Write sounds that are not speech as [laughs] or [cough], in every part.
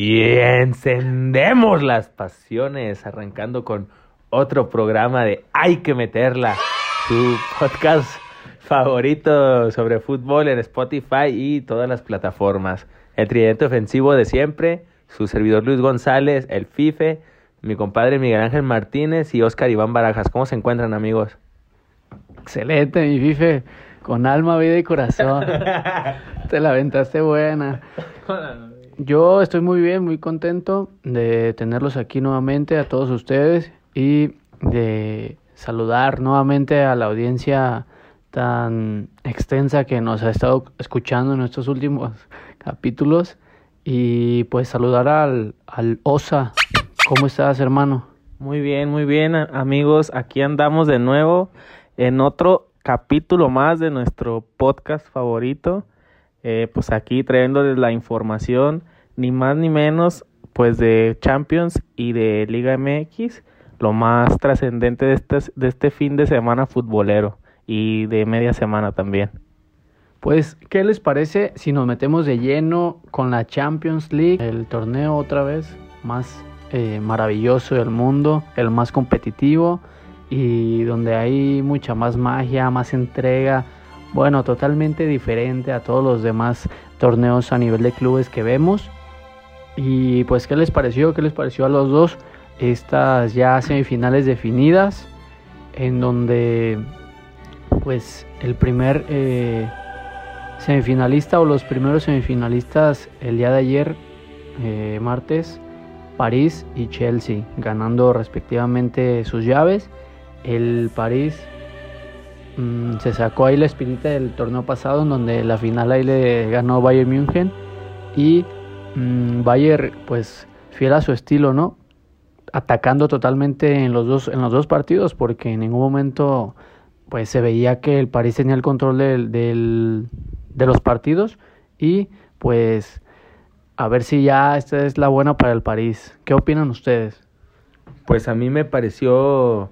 Y encendemos las pasiones, arrancando con otro programa de Hay que meterla, su podcast favorito sobre fútbol en Spotify y todas las plataformas. El tridente ofensivo de siempre, su servidor Luis González, el FIFE, mi compadre Miguel Ángel Martínez y Oscar Iván Barajas. ¿Cómo se encuentran amigos? Excelente, mi FIFE, con alma, vida y corazón. [laughs] Te la aventaste buena. Yo estoy muy bien, muy contento de tenerlos aquí nuevamente a todos ustedes y de saludar nuevamente a la audiencia tan extensa que nos ha estado escuchando en estos últimos [laughs] capítulos y pues saludar al, al OSA. ¿Cómo estás, hermano? Muy bien, muy bien, amigos. Aquí andamos de nuevo en otro capítulo más de nuestro podcast favorito. Eh, pues aquí trayéndoles la información, ni más ni menos, pues de Champions y de Liga MX, lo más trascendente de este, de este fin de semana futbolero y de media semana también. Pues, ¿qué les parece si nos metemos de lleno con la Champions League, el torneo otra vez más eh, maravilloso del mundo, el más competitivo y donde hay mucha más magia, más entrega, bueno, totalmente diferente a todos los demás torneos a nivel de clubes que vemos. Y pues, ¿qué les pareció? ¿Qué les pareció a los dos? Estas ya semifinales definidas, en donde pues el primer eh, semifinalista o los primeros semifinalistas el día de ayer, eh, martes, París y Chelsea, ganando respectivamente sus llaves. El París Mm, se sacó ahí la espinita del torneo pasado, en donde la final ahí le ganó Bayern München. Y mmm, Bayern, pues fiel a su estilo, ¿no? Atacando totalmente en los dos, en los dos partidos, porque en ningún momento pues se veía que el París tenía el control del, del, de los partidos. Y pues a ver si ya esta es la buena para el París. ¿Qué opinan ustedes? Pues a mí me pareció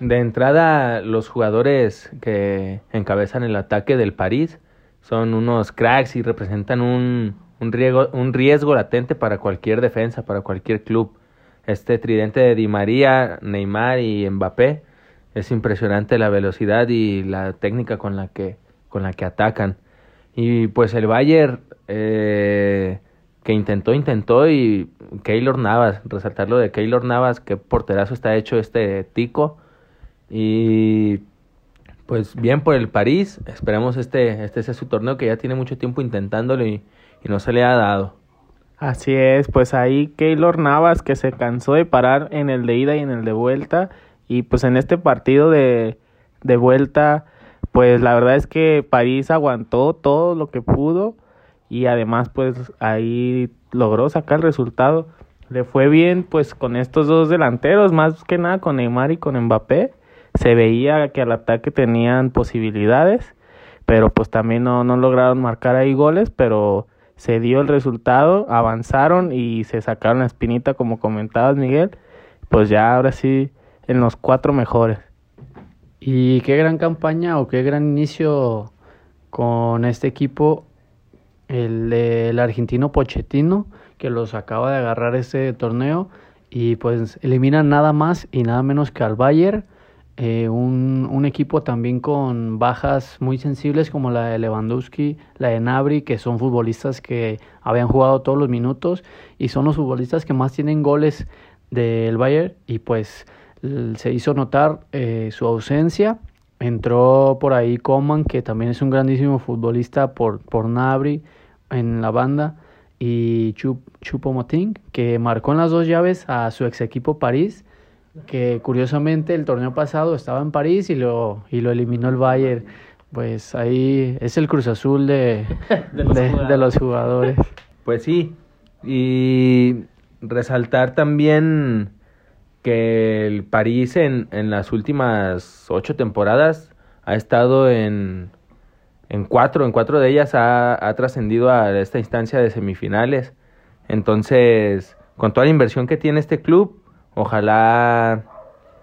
de entrada, los jugadores que encabezan el ataque del París son unos cracks y representan un, un, riesgo, un riesgo latente para cualquier defensa, para cualquier club. Este tridente de Di María, Neymar y Mbappé es impresionante la velocidad y la técnica con la que, con la que atacan. Y pues el Bayern eh, que intentó, intentó y Keylor Navas, resaltar lo de Keylor Navas, que porterazo está hecho este tico y pues bien por el París, esperamos este, este sea su torneo que ya tiene mucho tiempo intentándolo y, y no se le ha dado. Así es, pues ahí Keylor Navas que se cansó de parar en el de ida y en el de vuelta. Y pues en este partido de, de vuelta pues la verdad es que París aguantó todo lo que pudo. Y además pues ahí logró sacar el resultado. Le fue bien pues con estos dos delanteros, más que nada con Neymar y con Mbappé se veía que al ataque tenían posibilidades, pero pues también no, no lograron marcar ahí goles, pero se dio el resultado, avanzaron y se sacaron la espinita como comentabas Miguel, pues ya ahora sí en los cuatro mejores. Y qué gran campaña o qué gran inicio con este equipo, el argentino Pochettino, que los acaba de agarrar este torneo y pues eliminan nada más y nada menos que al Bayern eh, un, un, equipo también con bajas muy sensibles como la de Lewandowski, la de Nabri, que son futbolistas que habían jugado todos los minutos y son los futbolistas que más tienen goles del Bayern y pues se hizo notar eh, su ausencia. Entró por ahí Coman, que también es un grandísimo futbolista por, por Nabri en la banda, y Chup, Chupomoting, que marcó en las dos llaves a su ex equipo París que curiosamente el torneo pasado estaba en París y lo, y lo eliminó el Bayern. Pues ahí es el Cruz Azul de, [laughs] de, los, de, jugadores. de los jugadores. Pues sí, y resaltar también que el París en, en las últimas ocho temporadas ha estado en, en cuatro, en cuatro de ellas ha, ha trascendido a esta instancia de semifinales. Entonces, con toda la inversión que tiene este club, Ojalá,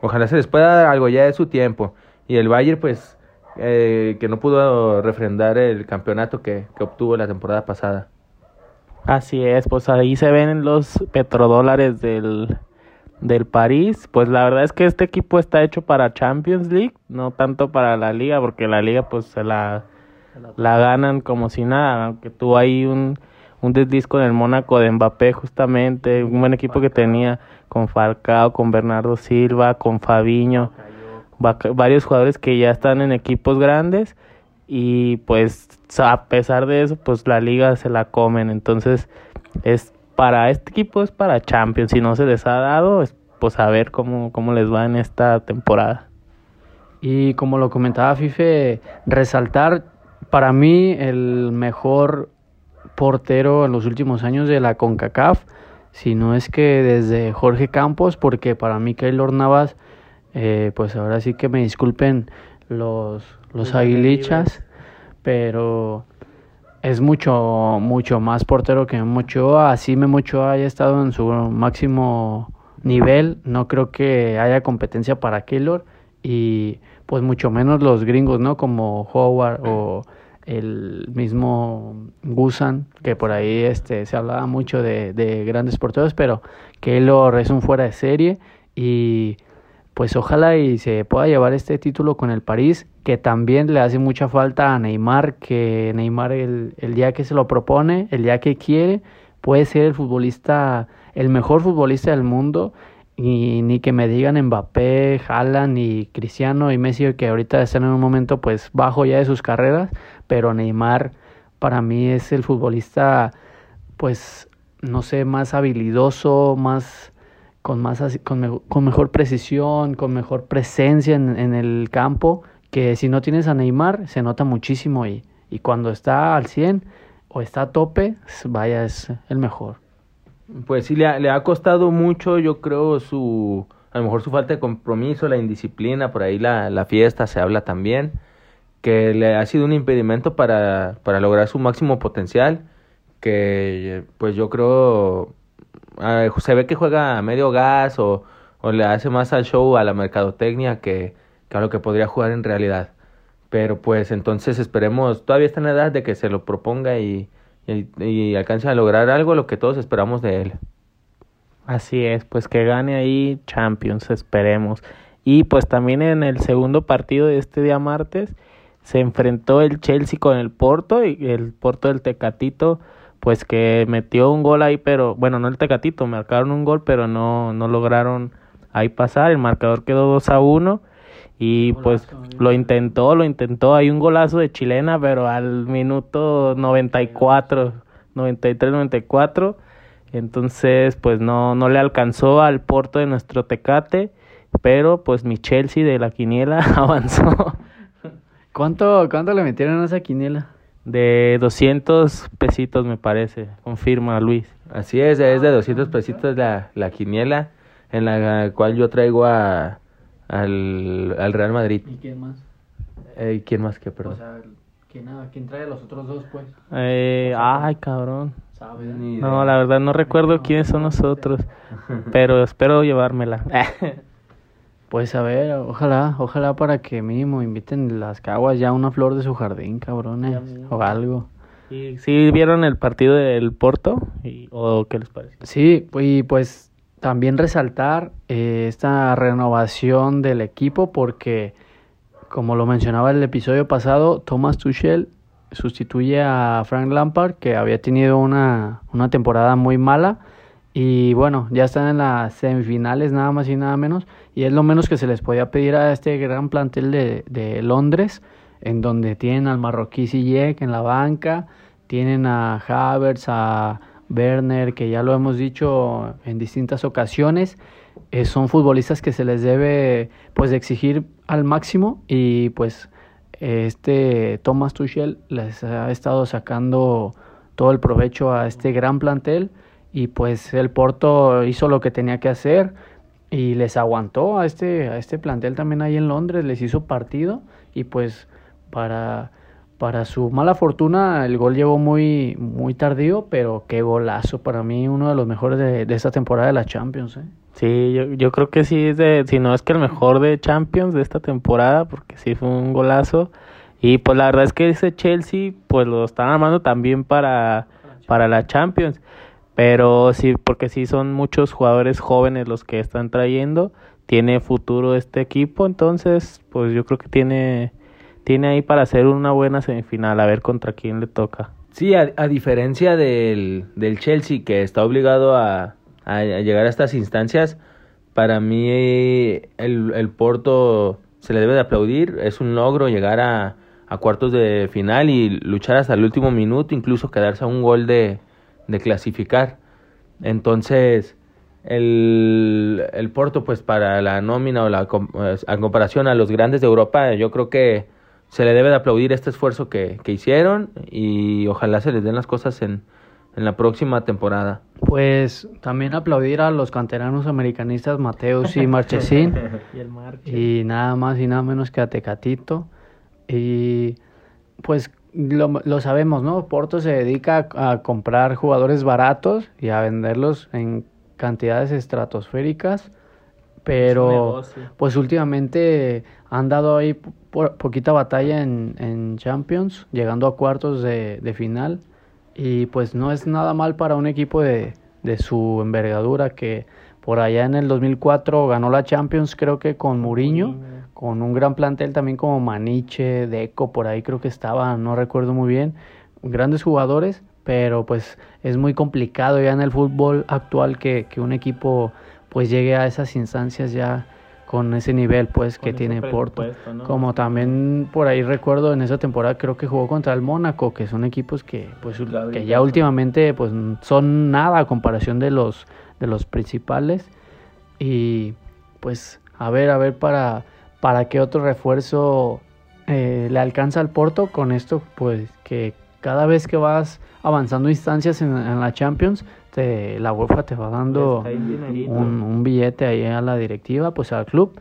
ojalá se les pueda dar algo ya de su tiempo. Y el Bayern, pues, eh, que no pudo refrendar el campeonato que, que obtuvo la temporada pasada. Así es, pues ahí se ven los petrodólares del, del París. Pues la verdad es que este equipo está hecho para Champions League, no tanto para la liga, porque la liga pues se la, la ganan como si nada, aunque tuvo ahí un, un desliz con el Mónaco de Mbappé justamente, un buen equipo que tenía con Falcao, con Bernardo Silva, con Fabiño, varios jugadores que ya están en equipos grandes y pues a pesar de eso pues la liga se la comen. Entonces es para este equipo es para Champions. Si no se les ha dado pues a ver cómo, cómo les va en esta temporada. Y como lo comentaba Fife resaltar para mí el mejor portero en los últimos años de la CONCACAF si no es que desde Jorge Campos porque para mí Keylor Navas eh, pues ahora sí que me disculpen los, los aguilichas, pero es mucho, mucho más portero que Memo Ochoa. Así Memo Ochoa haya estado en su máximo nivel, no creo que haya competencia para Keylor y pues mucho menos los gringos, ¿no? Como Howard o el mismo Gusan, que por ahí este, se hablaba mucho de, de grandes porteros, pero Keylor es un fuera de serie y pues ojalá y se pueda llevar este título con el París, que también le hace mucha falta a Neymar, que Neymar el, el día que se lo propone, el día que quiere, puede ser el futbolista, el mejor futbolista del mundo, y ni que me digan Mbappé, Haaland y Cristiano y Messi que ahorita están en un momento pues bajo ya de sus carreras, pero Neymar para mí es el futbolista pues no sé, más habilidoso, más con, más, con, mejor precisión, con mejor presencia en, en, el campo, que si no tienes a Neymar se nota muchísimo y, y cuando está al 100 o está a tope, vaya, es el mejor. Pues sí, le ha, le ha costado mucho, yo creo, su, a lo mejor su falta de compromiso, la indisciplina, por ahí la, la fiesta se habla también, que le ha sido un impedimento para, para lograr su máximo potencial, que pues yo creo se ve que juega a medio gas o, o, le hace más al show, a la mercadotecnia que, que, a lo que podría jugar en realidad. Pero pues entonces esperemos, todavía está en la edad de que se lo proponga y, y, y alcance a lograr algo, lo que todos esperamos de él. Así es, pues que gane ahí Champions, esperemos. Y pues también en el segundo partido de este día martes se enfrentó el Chelsea con el Porto y el Porto del Tecatito pues que metió un gol ahí, pero bueno, no el Tecatito, marcaron un gol, pero no, no lograron ahí pasar, el marcador quedó 2 a 1 y pues lo intentó, lo intentó, hay un golazo de chilena, pero al minuto 94, 93, 94, entonces pues no, no le alcanzó al Porto de nuestro Tecate, pero pues mi Chelsea de la quiniela [laughs] avanzó. ¿Cuánto, cuánto le metieron a esa quiniela? de 200 pesitos me parece, confirma Luis. Así es, es de 200 pesitos la, la quiniela en la cual yo traigo a, al, al Real Madrid. ¿Y quién más? Eh, ¿Quién más que, perdón? O sea, ¿quién, ¿quién trae a los otros dos, pues? Eh, ay, cabrón. No, la verdad no recuerdo quiénes son los otros, [laughs] pero espero llevármela. [laughs] Pues a ver, ojalá, ojalá para que mínimo inviten las caguas ya una flor de su jardín, cabrones, o algo. ¿Y sí vieron el partido del Porto? Y, ¿O qué les parece? Sí, y pues también resaltar eh, esta renovación del equipo porque, como lo mencionaba el episodio pasado, Thomas Tuchel sustituye a Frank Lampard, que había tenido una, una temporada muy mala y bueno, ya están en las semifinales nada más y nada menos. Y es lo menos que se les podía pedir a este gran plantel de, de Londres, en donde tienen al marroquí Ziyech en la banca, tienen a Havertz, a Werner, que ya lo hemos dicho en distintas ocasiones. Eh, son futbolistas que se les debe pues exigir al máximo y pues este Thomas Tuchel les ha estado sacando todo el provecho a este gran plantel y pues el Porto hizo lo que tenía que hacer y les aguantó a este, a este plantel también ahí en Londres, les hizo partido y pues para, para su mala fortuna el gol llegó muy, muy tardío, pero qué golazo, para mí uno de los mejores de, esta temporada de la Champions. ¿eh? Sí, yo, yo creo que sí es de, si no es que el mejor de Champions de esta temporada, porque sí fue un golazo. Y pues la verdad es que ese Chelsea, pues lo están armando también para para la Champions. Pero sí, porque sí son muchos jugadores jóvenes los que están trayendo. Tiene futuro este equipo, entonces pues yo creo que tiene, tiene ahí para hacer una buena semifinal, a ver contra quién le toca. Sí, a, diferencia del, del, Chelsea que está obligado a, a, llegar a estas instancias, para mí el, el Porto se le debe de aplaudir, es un logro llegar a, a cuartos de final y luchar hasta el último minuto, incluso quedarse a un gol de, de clasificar. Entonces, el, el, Porto, pues para la nómina o la pues, en comparación a los grandes de Europa, yo creo que se le debe de aplaudir este esfuerzo que, que hicieron y ojalá se les den las cosas en, en la próxima temporada. Pues también aplaudir a los canteranos americanistas Mateus y Marchesín [laughs] y, y nada más y nada menos que a Tecatito y pues lo, lo, sabemos, ¿no? Porto se dedica a, comprar jugadores baratos y a venderlos en cantidades estratosféricas, pero pues últimamente han dado ahí poquita batalla en, en, Champions, llegando a cuartos de, de, final y pues no es nada mal para un equipo de, de su envergadura que por allá en el 2004 ganó la Champions creo que con Mourinho con un gran plantel también como Maniche, Deco, por ahí creo que estaba, no recuerdo muy bien, grandes jugadores, pero pues es muy complicado ya en el fútbol actual que, que un equipo pues llegue a esas instancias ya con ese nivel pues que tiene Porto. Como también por ahí recuerdo en esa temporada creo que jugó contra el Mónaco, que son equipos que pues que ya últimamente pues son nada a comparación de los de los principales. Y pues a ver, a ver para para que otro refuerzo eh, le alcanza al Porto. Con esto, pues que cada vez que vas avanzando instancias en, la Champions, te, la UEFA te va dando un, billete ahí a la directiva, pues al club.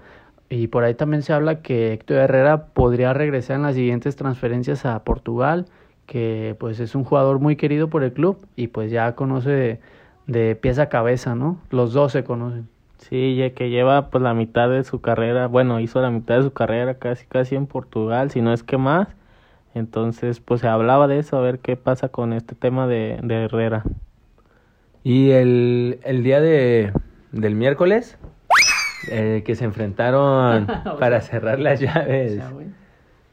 Y por ahí también se habla que Héctor Herrera podría regresar en las siguientes transferencias a Portugal, que pues es un jugador muy querido por el club y pues ya conoce de, de pies a cabeza, ¿no? Los dos se conocen. Sí, ya que lleva pues la mitad de su carrera, bueno, hizo la mitad de su carrera casi casi en Portugal, si no es que más. Entonces, pues se hablaba de eso, a ver qué pasa con este tema de, de Herrera. Y el, el día de, del miércoles, eh, que se enfrentaron [laughs] para cerrar las llaves.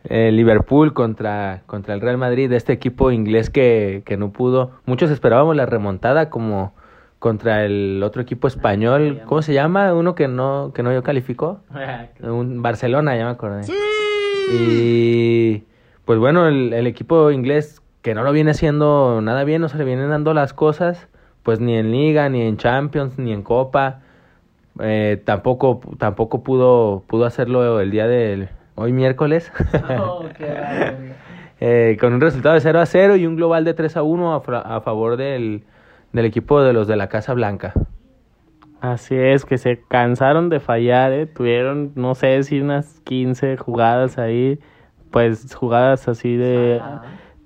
Eh, Liverpool contra, contra el Real Madrid, este equipo inglés que, que no pudo. Muchos esperábamos la remontada como contra el otro equipo español, ¿cómo se llama? Uno que no que no calificó. [laughs] Un Barcelona, ya me acordé. Y pues bueno, el, el, equipo inglés que no lo viene haciendo nada bien, no se le vienen dando las cosas, pues ni en Liga, ni en Champions, ni en Copa. Eh, tampoco tampoco pudo pudo hacerlo el día del hoy miércoles. [laughs] Oh, eh, con un resultado de 0 a 0 y un global de 3 a 1 a, a favor del del equipo de los de la Casa Blanca. Así es, que se cansaron de fallar, ¿eh? tuvieron, no sé si unas 15 jugadas ahí, pues jugadas así de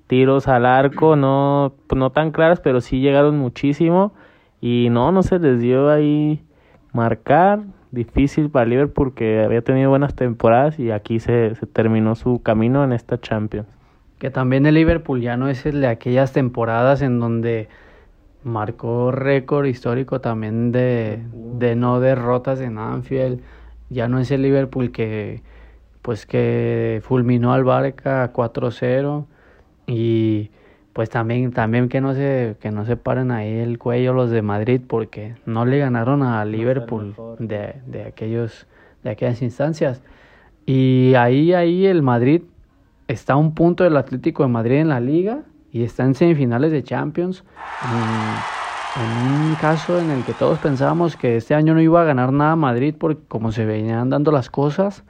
tiros al arco, no, no tan claras, pero sí llegaron muchísimo y no, no se les dio ahí marcar, difícil para Liverpool porque había tenido buenas temporadas y aquí se, se terminó su camino en esta Champions. Que también el Liverpool ya no es el de aquellas temporadas en donde marcó récord histórico también de, de no derrotas en Anfield. Ya no es el Liverpool que pues que fulminó al Barca 4-0 y pues también también que no se que no se paren ahí el cuello los de Madrid porque no le ganaron a Liverpool de, de aquellos de aquellas instancias. Y ahí ahí el Madrid está a un punto del Atlético de Madrid en la liga y está en semifinales de Champions. En, un caso en el que todos pensábamos que este año no iba a ganar nada Madrid porque como se venían dando las cosas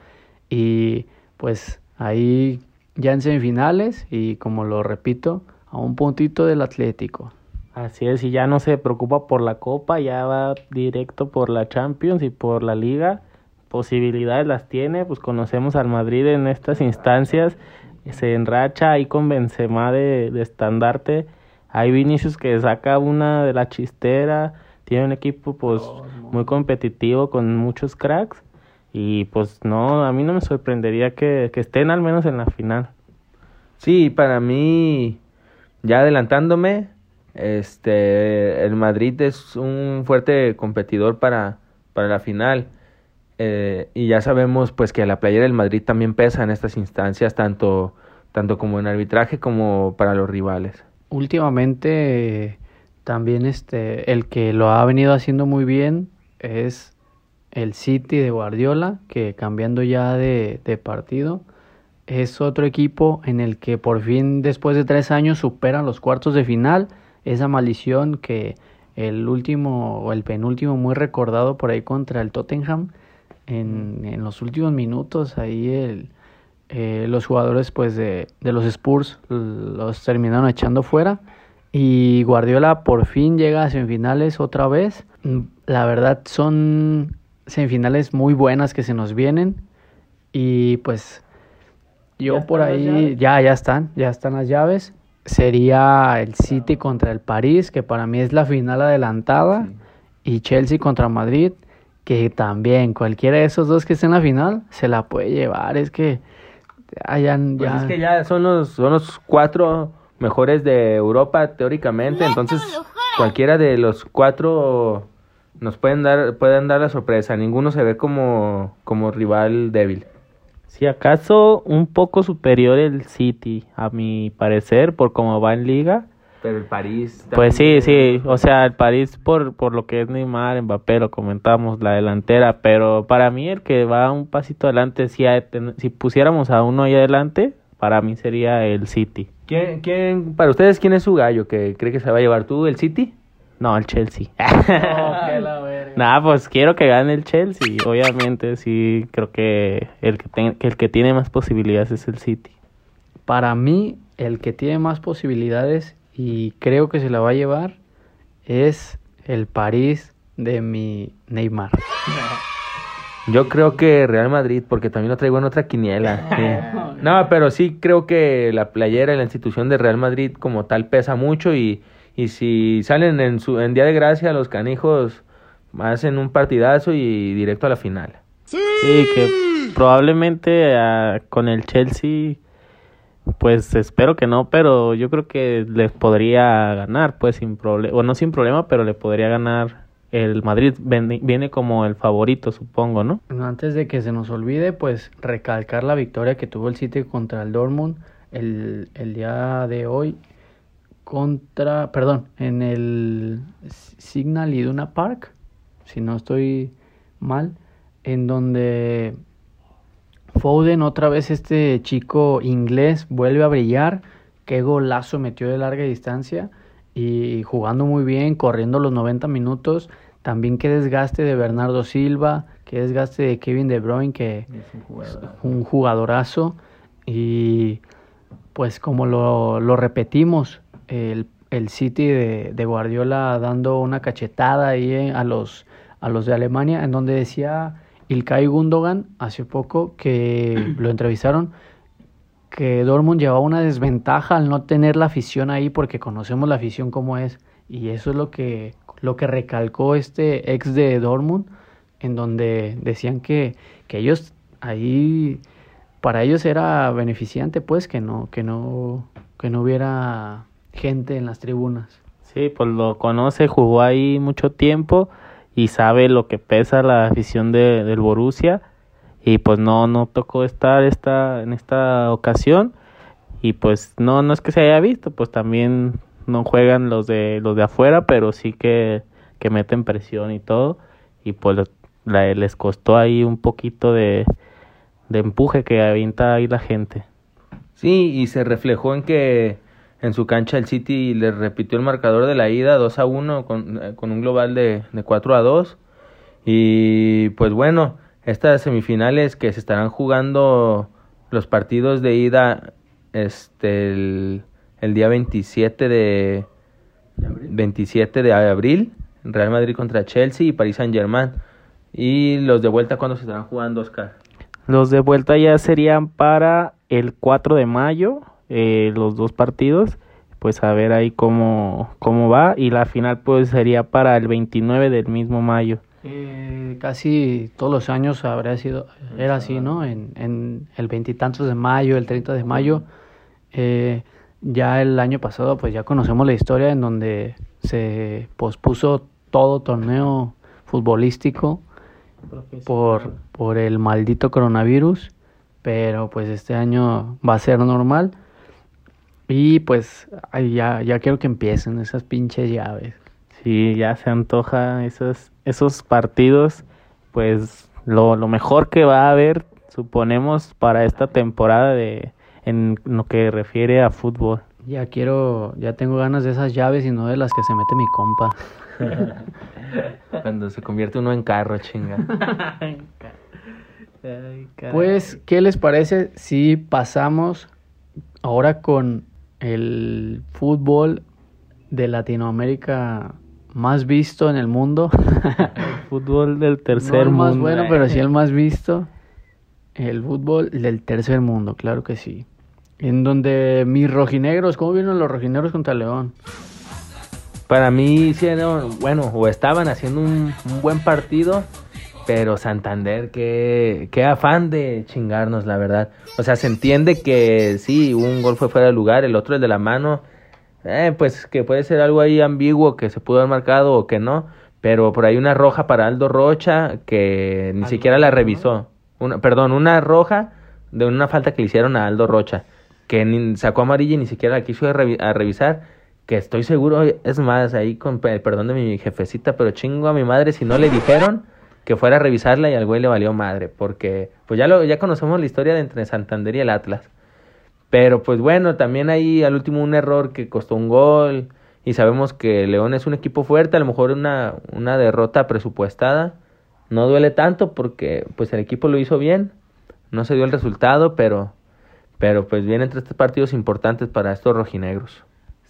y pues ahí ya en semifinales y como lo repito, a un puntito del Atlético. Así es, y ya no se preocupa por la Copa, ya va directo por la Champions y por la Liga. Posibilidades las tiene, pues conocemos al Madrid en estas instancias se enracha ahí con Benzema de, de estandarte. Hay Vinicius que saca una de la chistera, tiene un equipo pues muy competitivo con muchos cracks y pues no, a mí no me sorprendería que, que estén al menos en la final. Sí, para mí, ya adelantándome, Este, el Madrid es un fuerte competidor para, para la final. Eh, y ya sabemos pues que la playera del Madrid también pesa en estas instancias, tanto, tanto como en arbitraje como para los rivales. Últimamente también este, el que lo ha venido haciendo muy bien es el City de Guardiola, que cambiando ya de, de partido, es otro equipo en el que por fin después de tres años superan los cuartos de final, esa maldición que el último o el penúltimo muy recordado por ahí contra el Tottenham, en, en los últimos minutos ahí el, eh, los jugadores pues de, de los Spurs los terminaron echando fuera y Guardiola por fin llega a semifinales otra vez. La verdad son semifinales muy buenas que se nos vienen y pues yo por ahí ya ya están, ya están las llaves. Sería el City contra el París, que para mí es la final adelantada, y Chelsea contra Madrid, que también cualquiera de esos dos que estén en la final se la puede llevar. Es que hayan Pues ya es que ya son los, son los cuatro mejores de Europa teóricamente, entonces cualquiera de los cuatro nos pueden dar, pueden dar la sorpresa, ninguno se ve como, como rival débil. Si acaso un poco superior el City, a mi parecer, por cómo va en liga. Pero el París... Pues sí, sí, o sea, el París por, por lo que es Neymar, Mbappé, lo comentamos, la delantera, pero para mí el que va un pasito adelante, si, si pusiéramos a uno ahí adelante, para mí sería el City. ¿Quién, quién, para ustedes, quién es su gallo que cree que se va a llevar tú, el City? No, el Chelsea. [laughs] [laughs] la verga. Nada, pues quiero que gane el Chelsea, obviamente, sí, creo que el que, ten- que el que tiene más posibilidades es el City. Para mí, el que tiene más posibilidades y creo que se la va a llevar es el París de mi Neymar. Yo creo que Real Madrid, porque también lo traigo en otra quiniela. sí. [laughs] No, pero sí creo que la playera y la institución de Real Madrid como tal pesa mucho y, y si salen en su en día de gracia los canijos hacen un partidazo y directo a la final. Sí, que probablemente ah, con el Chelsea, pues espero que no, pero yo creo que les podría ganar, pues sin problema, bueno, no sin problema, pero le podría ganar el Madrid, viene como el favorito, supongo, ¿no? Antes de que se nos olvide, pues recalcar la victoria que tuvo el City contra el Dortmund el, el día de hoy contra, perdón, en el Signal Iduna Park, si no estoy mal, en donde Foden, otra vez este chico inglés, vuelve a brillar. Qué golazo metió de larga distancia y jugando muy bien, corriendo los 90 minutos. También qué desgaste de Bernardo Silva, qué desgaste de Kevin De Bruyne, que es un jugadorazo. Y pues como lo, lo repetimos, el, el City de, de Guardiola dando una cachetada ahí eh, a los, a los de Alemania, en donde decía Ilkay Gundogan hace poco que [clears throat] lo entrevistaron que Dortmund llevaba una desventaja al no tener la afición ahí porque conocemos la afición como es y eso es lo que lo que recalcó este ex de Dortmund en donde decían que, que ellos ahí para ellos era beneficiante pues que no que no que no hubiera gente en las tribunas. Sí, pues lo conoce, jugó ahí mucho tiempo y sabe lo que pesa la afición de, del Borussia. Y pues no no tocó estar esta en esta ocasión. Y pues no no es que se haya visto, pues también no juegan los de los de afuera, pero sí que que meten presión y todo. Y pues la- les costó ahí un poquito de de empuje que avienta ahí la gente. Sí, y se reflejó en que en su cancha el City le repitió el marcador de la ida 2 a 1 con, eh, con un global de, de 4 a 2. Y pues bueno, estas semifinales que se estarán jugando los partidos de ida este el, el día 27 de 27 de abril, Real Madrid contra Chelsea y Paris Saint-Germain. Y los de vuelta cuando se estarán jugando, Oscar. Los de vuelta ya serían para el 4 de mayo, eh, los dos partidos, pues a ver ahí cómo, cómo va. Y la final pues sería para el 29 del mismo mayo. Eh, casi todos los años habría sido, era así, ¿no? En, en el veintitantos de mayo, el 30 de mayo. Eh, ya el año pasado pues ya conocemos la historia en donde se pospuso todo torneo futbolístico por, por el maldito coronavirus, pero pues este año va a ser normal y pues ya, ya quiero que empiecen esas pinches llaves. Sí, ya se antoja esos, esos partidos, pues lo, lo mejor que va a haber, suponemos, para esta temporada de en lo que refiere a fútbol. Ya quiero, ya tengo ganas de esas llaves y no de las que se mete mi compa. [laughs] Cuando se convierte uno en carro, chinga. [laughs] pues, ¿qué les parece si pasamos ahora con el fútbol de Latinoamérica más visto en el mundo? el fútbol del tercer [laughs] no el más bueno, pero sí el más visto. El fútbol del tercer mundo, claro que sí. En donde mis rojinegros, ¿cómo vieron los rojinegros contra León? Para mí hicieron, bueno, o estaban haciendo un, buen partido, pero Santander, qué, qué afán de chingarnos, la verdad. O sea, se entiende que sí, un gol fue fuera de lugar, el otro el de la mano, eh, pues que puede ser algo ahí ambiguo que se pudo haber marcado o que no, pero por ahí una roja para Aldo Rocha que ni siquiera la revisó. Una, perdón, una roja de una falta que le hicieron a Aldo Rocha que ni, sacó amarilla y ni siquiera la quiso a, revisar, que estoy seguro, es más, ahí con el perdón de mi jefecita, pero chingo a mi madre si no le dijeron que fuera a revisarla y al güey le valió madre, porque pues ya, lo, ya conocemos la historia de entre Santander y el Atlas. Pero pues bueno, también hay al último un error que costó un gol y sabemos que León es un equipo fuerte, a lo mejor una, una derrota presupuestada. No duele tanto porque pues el equipo lo hizo bien, no se dio el resultado, pero pero pues vienen tres partidos importantes para estos rojinegros.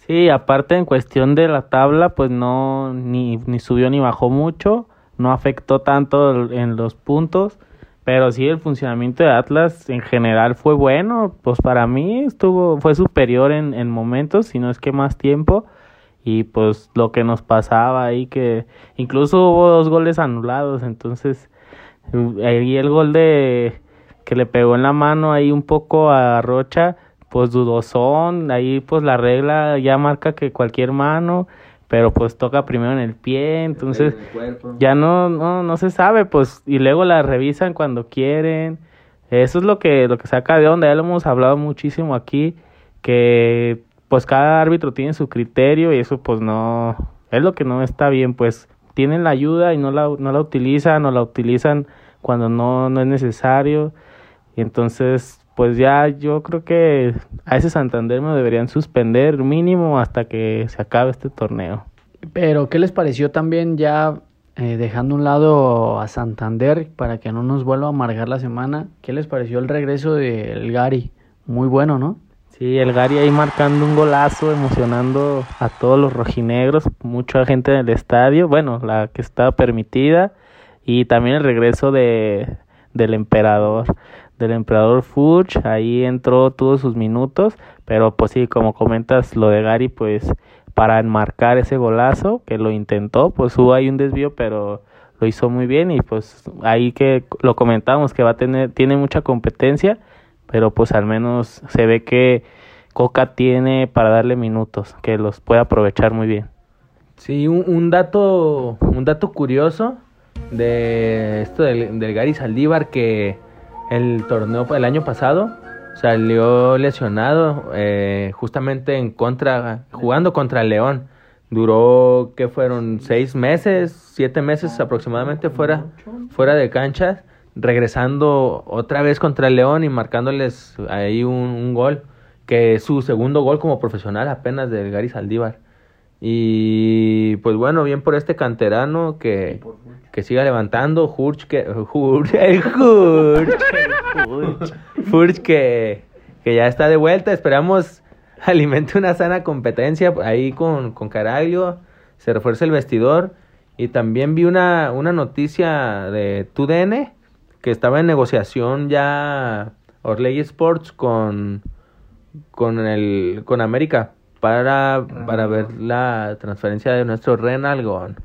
Sí, aparte en cuestión de la tabla, pues no ni, ni subió ni bajó mucho, no afectó tanto en los puntos, pero sí el funcionamiento de Atlas en general fue bueno, pues para mí estuvo fue superior en, en momentos, si no es que más tiempo. Y pues lo que nos pasaba ahí que incluso hubo dos goles anulados, entonces ahí el gol de que le pegó en la mano ahí un poco a Rocha, pues dudosón, ahí pues la regla ya marca que cualquier mano, pero pues toca primero en el pie, entonces ya no, no, no se sabe, pues, y luego la revisan cuando quieren, eso es lo que, lo que saca de onda, ya lo hemos hablado muchísimo aquí, que pues cada árbitro tiene su criterio y eso pues no, es lo que no está bien, pues tienen la ayuda y no la, no la utilizan o la utilizan cuando no, no es necesario. Y entonces, pues ya yo creo que a ese Santander me deberían suspender mínimo hasta que se acabe este torneo. Pero, ¿qué les pareció también ya eh, dejando un lado a Santander para que no nos vuelva a amargar la semana? ¿Qué les pareció el regreso del Gary? Muy bueno, ¿no? Sí, el Gary ahí marcando un golazo, emocionando a todos los rojinegros, mucha gente en el estadio, bueno, la que estaba permitida, y también el regreso de, del emperador del emperador Fudge, ahí entró todos sus minutos, pero pues sí, como comentas lo de Gary, pues para enmarcar ese golazo que lo intentó, pues hubo ahí un desvío, pero lo hizo muy bien y pues ahí que lo comentamos que va a tener tiene mucha competencia, pero pues al menos se ve que Coca tiene para darle minutos, que los puede aprovechar muy bien. Sí, un, un dato un dato curioso de esto del, del Gary Saldívar que el torneo el año pasado salió lesionado eh, justamente en contra jugando contra el León. Duró que fueron seis meses siete meses aproximadamente fuera fuera de canchas regresando otra vez contra el León y marcándoles ahí un, gol que es su segundo gol como profesional apenas del Gary Saldívar y pues bueno bien por este canterano que que siga levantando, Hurch que [laughs] Hurch, Hurch, que, que ya está de vuelta, esperamos alimente una sana competencia ahí con, con Caraglio, se refuerza el vestidor. Y también vi una, una noticia de TUDN que estaba en negociación ya Orley Sports con, con el con América para, para ver la transferencia de nuestro Renalgón.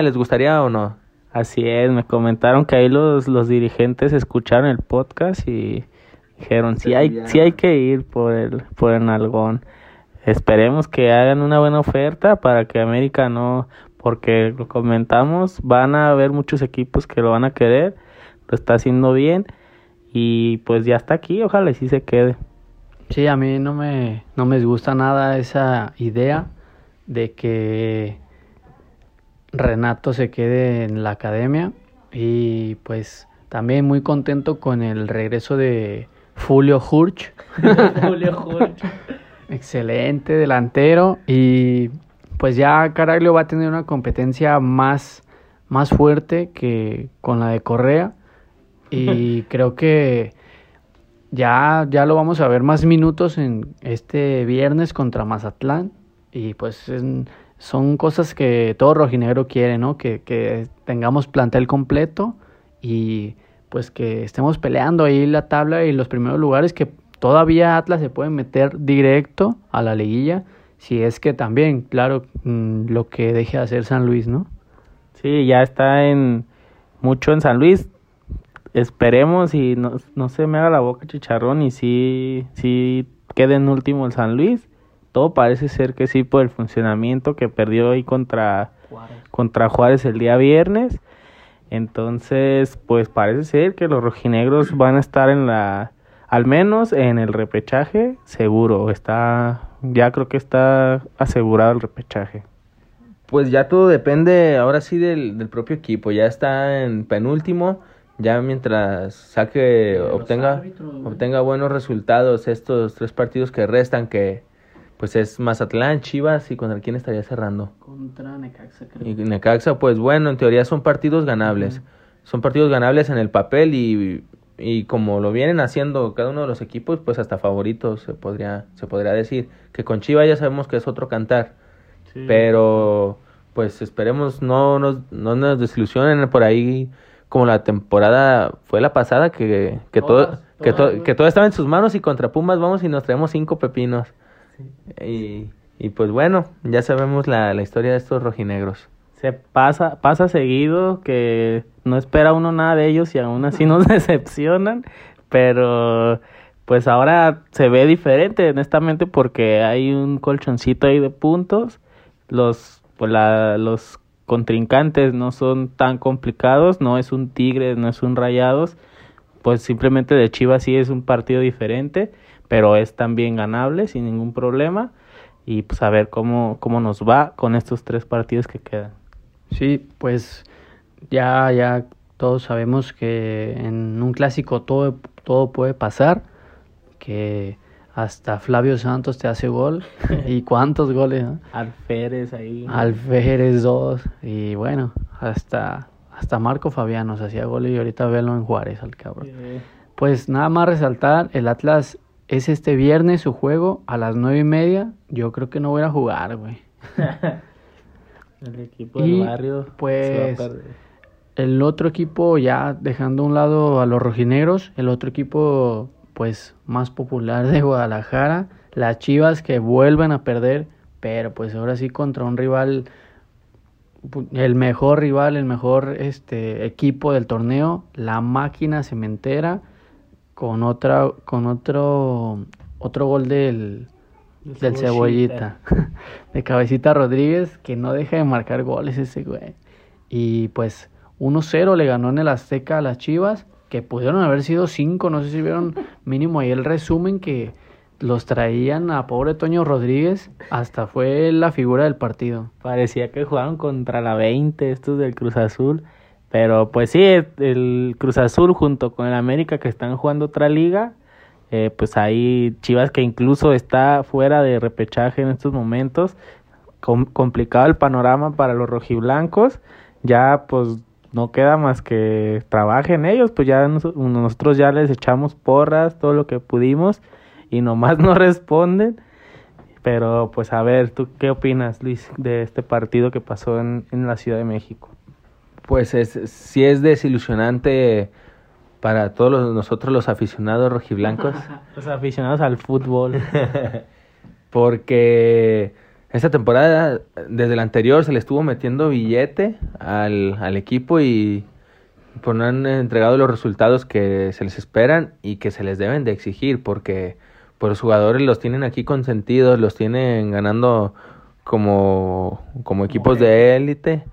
¿Les gustaría o no? Así es, me comentaron que ahí los, los dirigentes escucharon el podcast y dijeron, sí hay, sí hay que ir por el, por el nalgón. Esperemos que hagan una buena oferta para que América no, porque lo comentamos, van a haber muchos equipos que lo van a querer, lo está haciendo bien y pues ya está aquí, ojalá y sí se quede. Sí, a mí no me, no me gusta nada esa idea de que Renato se quede en la academia y pues también muy contento con el regreso de Julio Hurch. [laughs] Julio Hurch. Excelente delantero y pues ya Caraglio va a tener una competencia más, más fuerte que con la de Correa y [laughs] creo que ya, ya lo vamos a ver más minutos en este viernes contra Mazatlán. Y pues son cosas que todo rojinegro quiere, ¿no? Que, que tengamos plantel completo y pues que estemos peleando ahí la tabla y los primeros lugares que todavía Atlas se puede meter directo a la liguilla si es que también, claro, mm, lo que deje de hacer San Luis, ¿no? Sí, ya está en mucho en San Luis esperemos y no, no se me haga la boca chicharrón y si, si quede en último el San Luis. Todo parece ser que sí por el funcionamiento que perdió ahí contra Juárez, contra Juárez el día viernes. Entonces, pues parece ser que los rojinegros van a estar en la, al menos en el repechaje, seguro. Está, ya creo que está asegurado el repechaje. Pues ya todo depende ahora sí del, del propio equipo. Ya está en penúltimo ya mientras saque obtenga obtenga buenos resultados estos tres partidos que restan que pues es Mazatlán, Chivas y contra quién estaría cerrando. Contra Necaxa, creo. Y Necaxa, pues bueno, en teoría son partidos ganables. Son partidos ganables en el papel y, y como lo vienen haciendo cada uno de los equipos, pues hasta favoritos se podría se podría decir que con Chivas ya sabemos que es otro cantar. Pero pues esperemos no nos no nos desilusionen por ahí como la temporada fue la pasada que, que todo que, que todo estaba en sus manos y contra Pumas vamos y nos traemos cinco pepinos. Y, y pues bueno, ya sabemos la, la historia de estos rojinegros. Se pasa, pasa seguido que no espera uno nada de ellos y aún así nos [laughs] decepcionan, pero pues ahora se ve diferente, honestamente, porque hay un colchoncito ahí de puntos. Los, pues la, los contrincantes no son tan complicados, no es un Tigres, no es un Rayados, pues simplemente de Chivas sí es un partido diferente, pero es también ganable sin ningún problema y pues a ver cómo, cómo nos va con estos tres partidos que quedan. Sí, pues ya, ya todos sabemos que en un clásico todo, todo puede pasar, que hasta Flavio Santos te hace gol. [laughs] ¿Y cuántos goles? ¿no? Alférez ahí. Alférez dos. Y bueno, hasta, hasta Marco Fabiano se hacía gol y ahorita velo en Juárez al cabrón. Pues nada más resaltar, el Atlas es este viernes su juego a las nueve y media. Yo creo que no voy a jugar, güey. [laughs] el equipo del barrio. Pues el otro equipo, ya dejando a un lado a los rojinegros, el otro equipo pues más popular de Guadalajara, las Chivas que vuelven a perder, pero pues ahora sí contra un rival el mejor rival, el mejor este equipo del torneo, la máquina cementera con otra con otro otro gol del del cebollita. [laughs] De cabecita Rodríguez que no deja de marcar goles ese güey. Y pues 1-0 le ganó en el Azteca a las Chivas que pudieron haber sido cinco, no sé si vieron mínimo ahí el resumen que los traían a pobre Toño Rodríguez, hasta fue la figura del partido. Parecía que jugaron contra la 20 estos del Cruz Azul, pero pues sí, el Cruz Azul junto con el América que están jugando otra liga, eh, pues ahí Chivas que incluso está fuera de repechaje en estos momentos, complicado el panorama para los rojiblancos, ya pues no queda más que trabajen ellos, pues ya nosotros ya les echamos porras, todo lo que pudimos y nomás [laughs] no responden. Pero pues a ver, ¿tú qué opinas, Luis, de este partido que pasó en, en la Ciudad de México? Pues es, sí es desilusionante para todos nosotros los aficionados rojiblancos. [laughs] los aficionados al fútbol. [laughs] Porque esta temporada, desde la anterior, se le estuvo metiendo billete al, al equipo y, pues no han entregado los resultados que se les esperan y que se les deben de exigir porque pues los jugadores los tienen aquí consentidos, los tienen ganando como, como equipos de élite,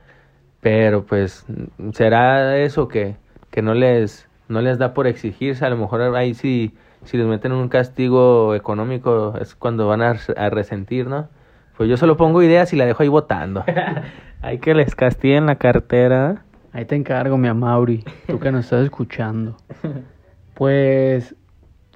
pero pues será eso que, que no les no les da por exigirse, a lo mejor ahí sí si les meten un castigo económico es cuando van a, a resentir, ¿no? Pues yo solo pongo ideas y la dejo ahí votando. [laughs] Hay que les castiguen la cartera. Ahí te encargo, mi Amauri, tú que nos estás escuchando. Pues,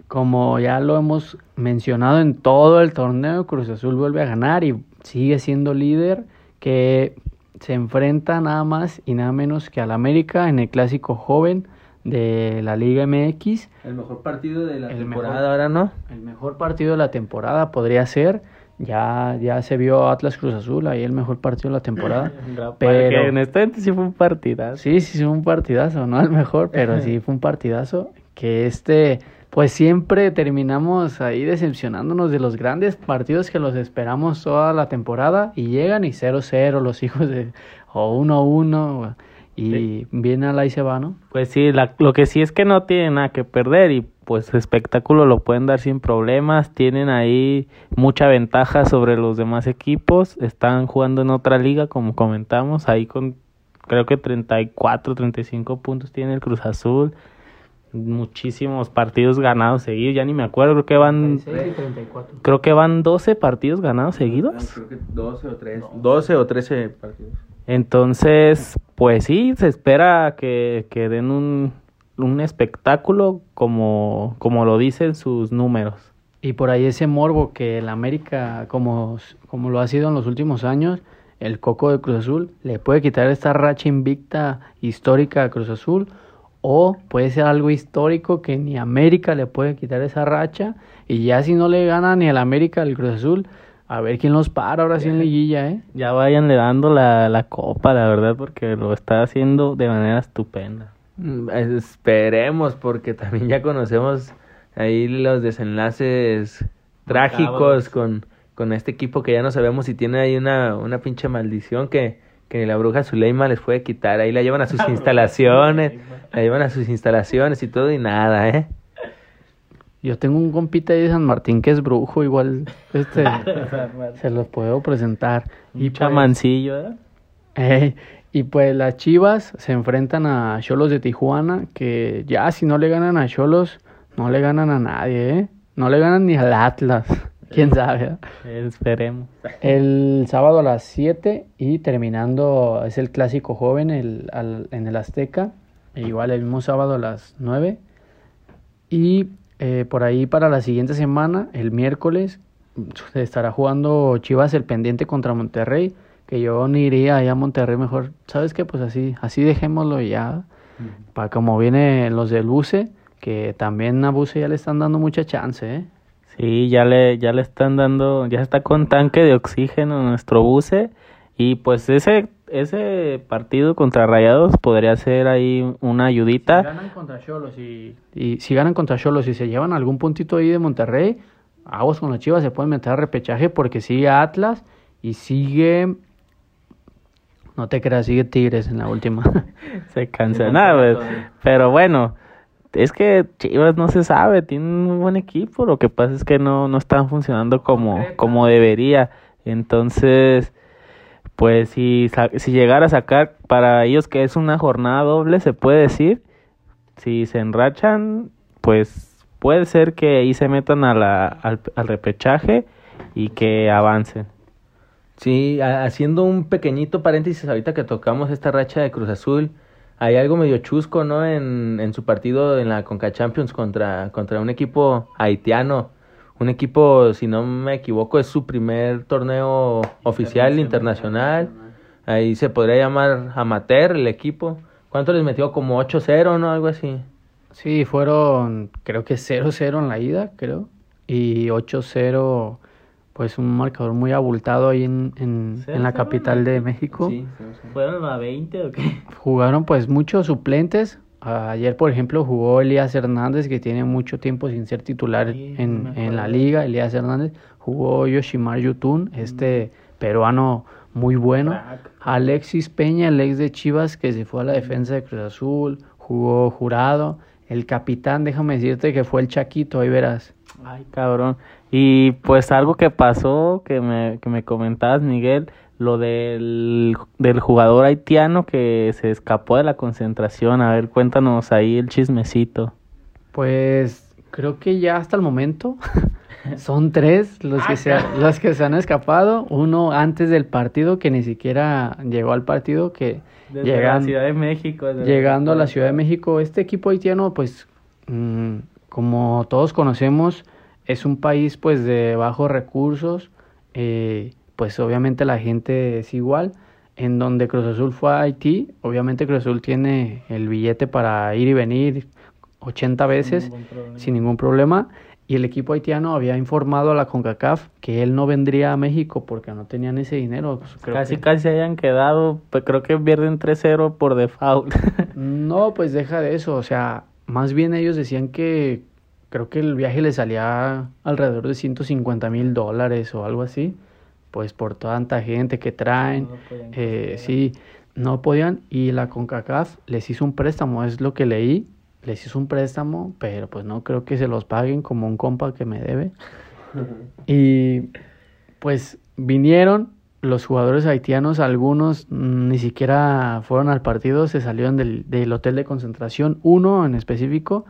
como ya lo hemos mencionado en todo el torneo, Cruz Azul vuelve a ganar y sigue siendo líder, que se enfrenta nada más y nada menos que al América en el clásico joven de la Liga MX. El mejor partido de la El temporada mejor. ahora, ¿no? El mejor partido de la temporada podría ser. Ya, ya se vio Atlas Cruz Azul, ahí el mejor partido de la temporada. [laughs] Pero Pero- honestamente sí fue un partidazo. Sí, sí, fue un partidazo, no el mejor, pero sí fue un partidazo. Que este, pues siempre terminamos ahí decepcionándonos de los grandes partidos que los esperamos toda la temporada y llegan y 0-0 los hijos de, o 1-1 y viene a la y se va, ¿no? Pues sí, la- lo que sí es que no tienen nada que perder y pues espectáculo lo pueden dar sin problemas. Tienen ahí mucha ventaja sobre los demás equipos. Están jugando en otra liga, como comentamos, ahí con creo que 34, 35 puntos tiene el Cruz Azul. Muchísimos partidos ganados seguidos, ya ni me acuerdo, creo que van 34. creo que van 12 partidos ganados seguidos. Creo que 12 o 13. 12 o 13 partidos. Entonces, pues sí, se espera que, que den un, un espectáculo como, como lo dicen sus números. Y por ahí ese morbo que el América, como, como lo ha sido en los últimos años, el Coco de Cruz Azul, le puede quitar esta racha invicta histórica a Cruz Azul, o puede ser algo histórico que ni América le puede quitar esa racha, y ya si no le gana ni al América al Cruz Azul, a ver quién los para ahora sí en liguilla, ¿eh? Ya vayanle dando la, la copa, la verdad, porque lo está haciendo de manera estupenda. Mm, Esperemos, porque también ya conocemos ahí los desenlaces trágicos con, con este equipo que ya no sabemos si tiene ahí una, una pinche maldición que, que la bruja Zuleima les puede quitar. Ahí la llevan a sus [laughs] instalaciones, la llevan a sus instalaciones y todo y nada, ¿eh? Yo tengo un compita ahí de San Martín que es brujo, igual este [laughs] se los puedo presentar. Y pues, chamancillo, ¿eh? Ey, y pues las Chivas se enfrentan a Cholos de Tijuana, que ya si no le ganan a Cholos, no le ganan a nadie, ¿eh? No le ganan ni al Atlas, [laughs] quién sabe. ¿eh? Esperemos. El sábado a las 7 y terminando es el clásico joven el, al- en el Azteca, e igual el mismo sábado a las 9. Y eh, por ahí para la siguiente semana, el miércoles, se estará jugando Chivas el pendiente contra Monterrey, que yo ni iría allá a Monterrey mejor. ¿Sabes qué? Pues así, así dejémoslo ya. Para como vienen los del Buce, que también a Buce ya le están dando mucha chance, ¿eh? Sí, ya le, ya le están dando, ya está con tanque de oxígeno nuestro buce. Y pues ese, ese partido contra Rayados podría ser ahí una ayudita. Si ganan contra Cholos y, y si ganan contra Cholos y se llevan algún puntito ahí de Monterrey, aguas con las Chivas se pueden meter a repechaje porque sigue Atlas y sigue no te creas, sigue Tigres en la última. [laughs] Se cansa. Nada, pues, pero bueno, es que Chivas no se sabe, tiene un muy buen equipo. Lo que pasa es que no, no están funcionando como, como debería. Entonces, pues si, si llegara a sacar para ellos que es una jornada doble, se puede decir, si se enrachan, pues puede ser que ahí se metan a la, al, al repechaje y que avancen. Sí, ha- haciendo un pequeñito paréntesis ahorita que tocamos esta racha de Cruz Azul, hay algo medio chusco, ¿no? En, en su partido en la Conca Champions contra, contra un equipo haitiano. Un equipo, si no me equivoco, es su primer torneo oficial internacional. Ahí se podría llamar amateur el equipo. ¿Cuánto les metió? Como 8-0, ¿no? Algo así. sí, fueron creo que 0-0 en la ida, creo, y 8-0 pues un marcador muy abultado ahí en, en, en la 0-0 capital de México. ¿Fueron a 20 o qué? Jugaron pues muchos suplentes. Ayer, por ejemplo, jugó Elías Hernández, que tiene mucho tiempo sin ser titular Sí, en, en la liga. Elías Hernández jugó Yoshimar Yutun, este peruano muy bueno. Crack. Alexis Peña, el ex de Chivas, que se fue a la defensa de Cruz Azul. jugó Jurado, el capitán, déjame decirte que fue el Chaquito, ahí verás. Ay, cabrón. Y pues algo que pasó, que me, que me comentabas, Miguel, lo del, del jugador haitiano que se escapó de la concentración. A ver, cuéntanos ahí el chismecito. Pues creo que ya hasta el momento [laughs] son tres los que, se, [laughs] los que se han escapado. Uno antes del partido que ni siquiera llegó al partido, que Desde llegan- la Ciudad de México. llegando a la Ciudad de México. Este equipo haitiano, pues, mm, como todos conocemos, es un país pues de bajos recursos. eh, pues obviamente la gente es igual. En donde Cruz Azul fue a Haití, obviamente Cruz Azul tiene el billete para ir y venir 80 veces ningún sin ningún problema. Y el equipo haitiano había informado a la CONCACAF que él no vendría a México porque no tenían ese dinero. Pues, creo Casi, que- casi hayan quedado, pues creo que pierden 3-0 por default. [laughs] No, pues deja de eso, o sea, más bien ellos decían que creo que el viaje les salía alrededor de 150 mil dólares o algo así, pues por tanta gente que traen, No eh, sí, no podían y la CONCACAF les hizo un préstamo, es lo que leí, les hizo un préstamo, pero pues no creo que se los paguen como un compa que me debe. [laughs] Y pues vinieron los jugadores haitianos, algunos ni siquiera fueron al partido, se salieron del, del hotel de concentración, uno en específico,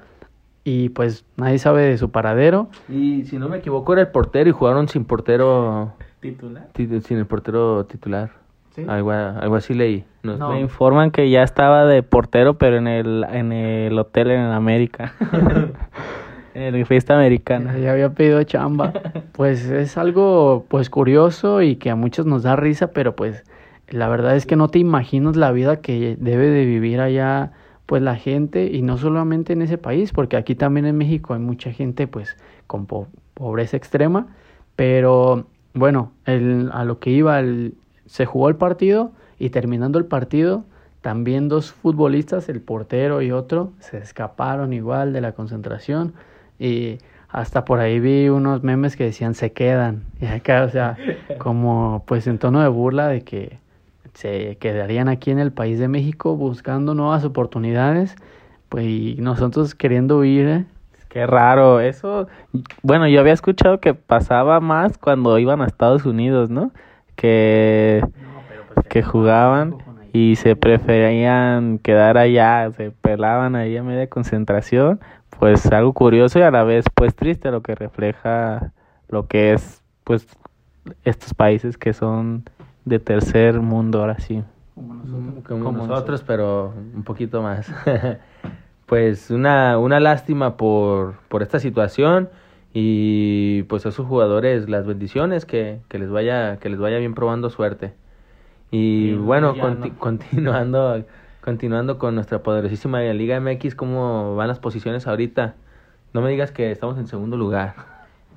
y pues nadie sabe de su paradero. Y si no me equivoco era el portero y jugaron sin portero, Titular. ti- sin el portero titular. ¿Sí? Algo, algo así leí. No, No. Me informan que ya estaba de portero, pero en el, en el hotel en América. [laughs] [laughs] en el fiesta americana. Ya había pedido chamba. [laughs] Pues es algo pues curioso y que a muchos nos da risa, pero pues la verdad es que no te imaginas la vida que debe de vivir allá pues la gente y no solamente en ese país, porque aquí también en México hay mucha gente pues con po- pobreza extrema, pero bueno, el, a lo que iba, el- se jugó el partido y terminando el partido, también dos futbolistas, el portero y otro, se escaparon igual de la concentración y hasta por ahí vi unos memes que decían se quedan, [laughs] y acá, o sea, como pues en tono de burla de que se quedarían aquí en el país de México buscando nuevas oportunidades, pues y nosotros queriendo huir, ¿eh? Qué raro, eso, bueno, yo había escuchado que pasaba más cuando iban a Estados Unidos, ¿no? Que, que jugaban y se preferían quedar allá, se pelaban ahí a media concentración, pues algo curioso y a la vez pues triste lo que refleja lo que es pues estos países que son de tercer mundo ahora sí. Como nosotros. como, como nosotros, pero un poquito más. [laughs] pues una, una lástima por, por esta situación y pues a esos jugadores las bendiciones que, que les vaya que les vaya bien probando suerte. Y Y bueno, ya conti- no. [laughs] continuando continuando con nuestra poderosísima Liga MX, ¿cómo van las posiciones ahorita? No me digas que estamos en segundo lugar.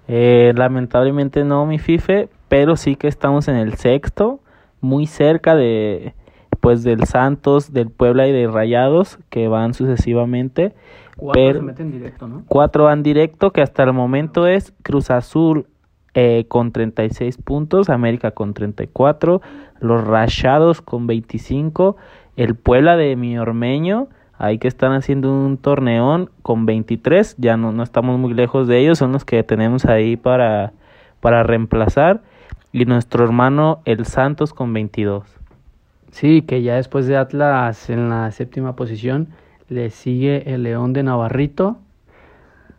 Eh, lamentablemente no, mi FIFE, pero sí que estamos en el sexto, muy cerca de pues del Santos, del Puebla y de Rayados, que van sucesivamente. Cuatro Pero- se meten directo, ¿no? Cuatro van directo, que hasta el momento es Cruz Azul eh, con 36 puntos, América con 34, los Rayados con 25, el Puebla de mi Ormeño, ahí que están haciendo un torneón con 23, ya no, no estamos muy lejos de ellos, son los que tenemos ahí para, para reemplazar, y nuestro hermano el Santos con 22. Sí, que ya después de Atlas en la séptima posición le sigue el León de Navarrito,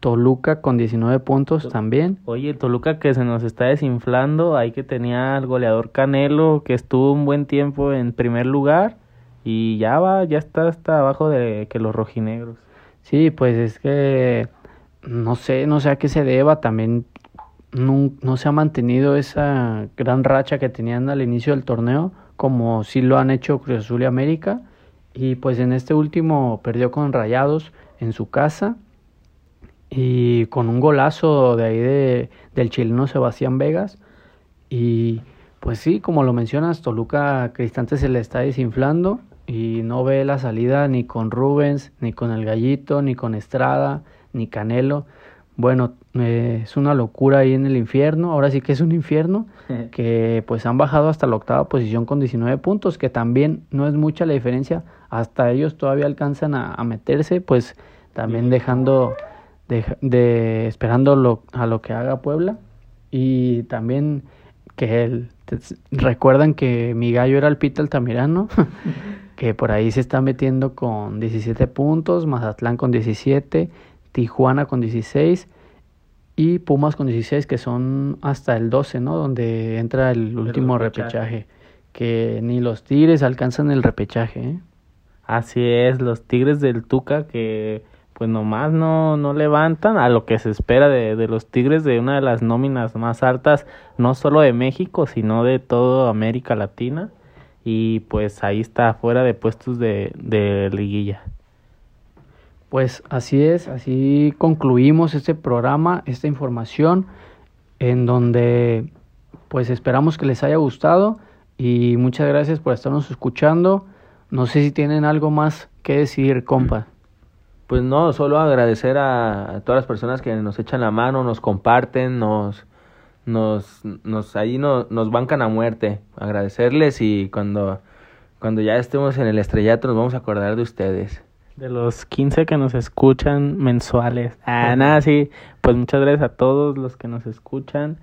Toluca con 19 puntos también. Oye, Toluca que se nos está desinflando, ahí que tenía al goleador Canelo que estuvo un buen tiempo en primer lugar y ya va, ya está hasta abajo de que los rojinegros. Sí, pues es que no sé, no sé a qué se deba, también no, se ha mantenido esa gran racha que tenían al inicio del torneo, como sí lo han hecho Cruz Azul y América, y pues en este último perdió con Rayados en su casa y con un golazo de ahí de, del chileno Sebastián Vegas y pues sí, como lo mencionas, Toluca Cristante se le está desinflando y no ve la salida ni con Rubens, ni con el Gallito, ni con Estrada, ni Canelo. bueno, eh, es una locura ahí en el infierno, ahora sí que es un infierno, [laughs] que pues han bajado hasta la octava posición con 19 puntos, que también no es mucha la diferencia, hasta ellos todavía alcanzan a, meterse, pues también dejando, de, esperando lo, a lo que haga Puebla, y también que él, recuerdan que mi gallo era el Pita Altamirano, [laughs] que por ahí se está metiendo con 17 puntos, Mazatlán con 17, Tijuana con 16 y Pumas con 16 que son hasta el 12, ¿no? Donde entra el último repechaje. que ni los Tigres alcanzan el repechaje. ¿eh? Así es, los Tigres del Tuca que pues nomás no, no levantan a lo que se espera de, de los Tigres de una de las nóminas más altas, no solo de México, sino de toda América Latina. Y pues ahí está, fuera de puestos de, de liguilla. Pues así es, así concluimos este programa, esta información, en donde pues esperamos que les haya gustado y muchas gracias por estarnos escuchando. No sé si tienen algo más que decir, compa. Pues no, solo agradecer a, todas las personas que nos echan la mano, nos comparten, nos, nos, nos ahí no, nos bancan a muerte. Agradecerles y cuando, cuando ya estemos en el estrellato nos vamos a acordar de ustedes. De los 15 que nos escuchan mensuales. Ah, nada, sí. Pues muchas gracias a todos los que nos escuchan.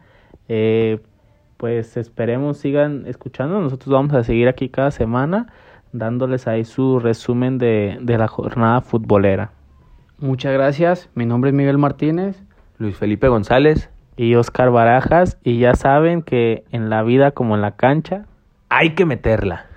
Eh, pues esperemos sigan escuchando. Nosotros vamos a seguir aquí cada semana dándoles ahí su resumen de, de la jornada futbolera. Muchas gracias. Mi nombre es Miguel Martínez. Luis Felipe González. Y Oscar Barajas. Y ya saben que en la vida como en la cancha hay que meterla.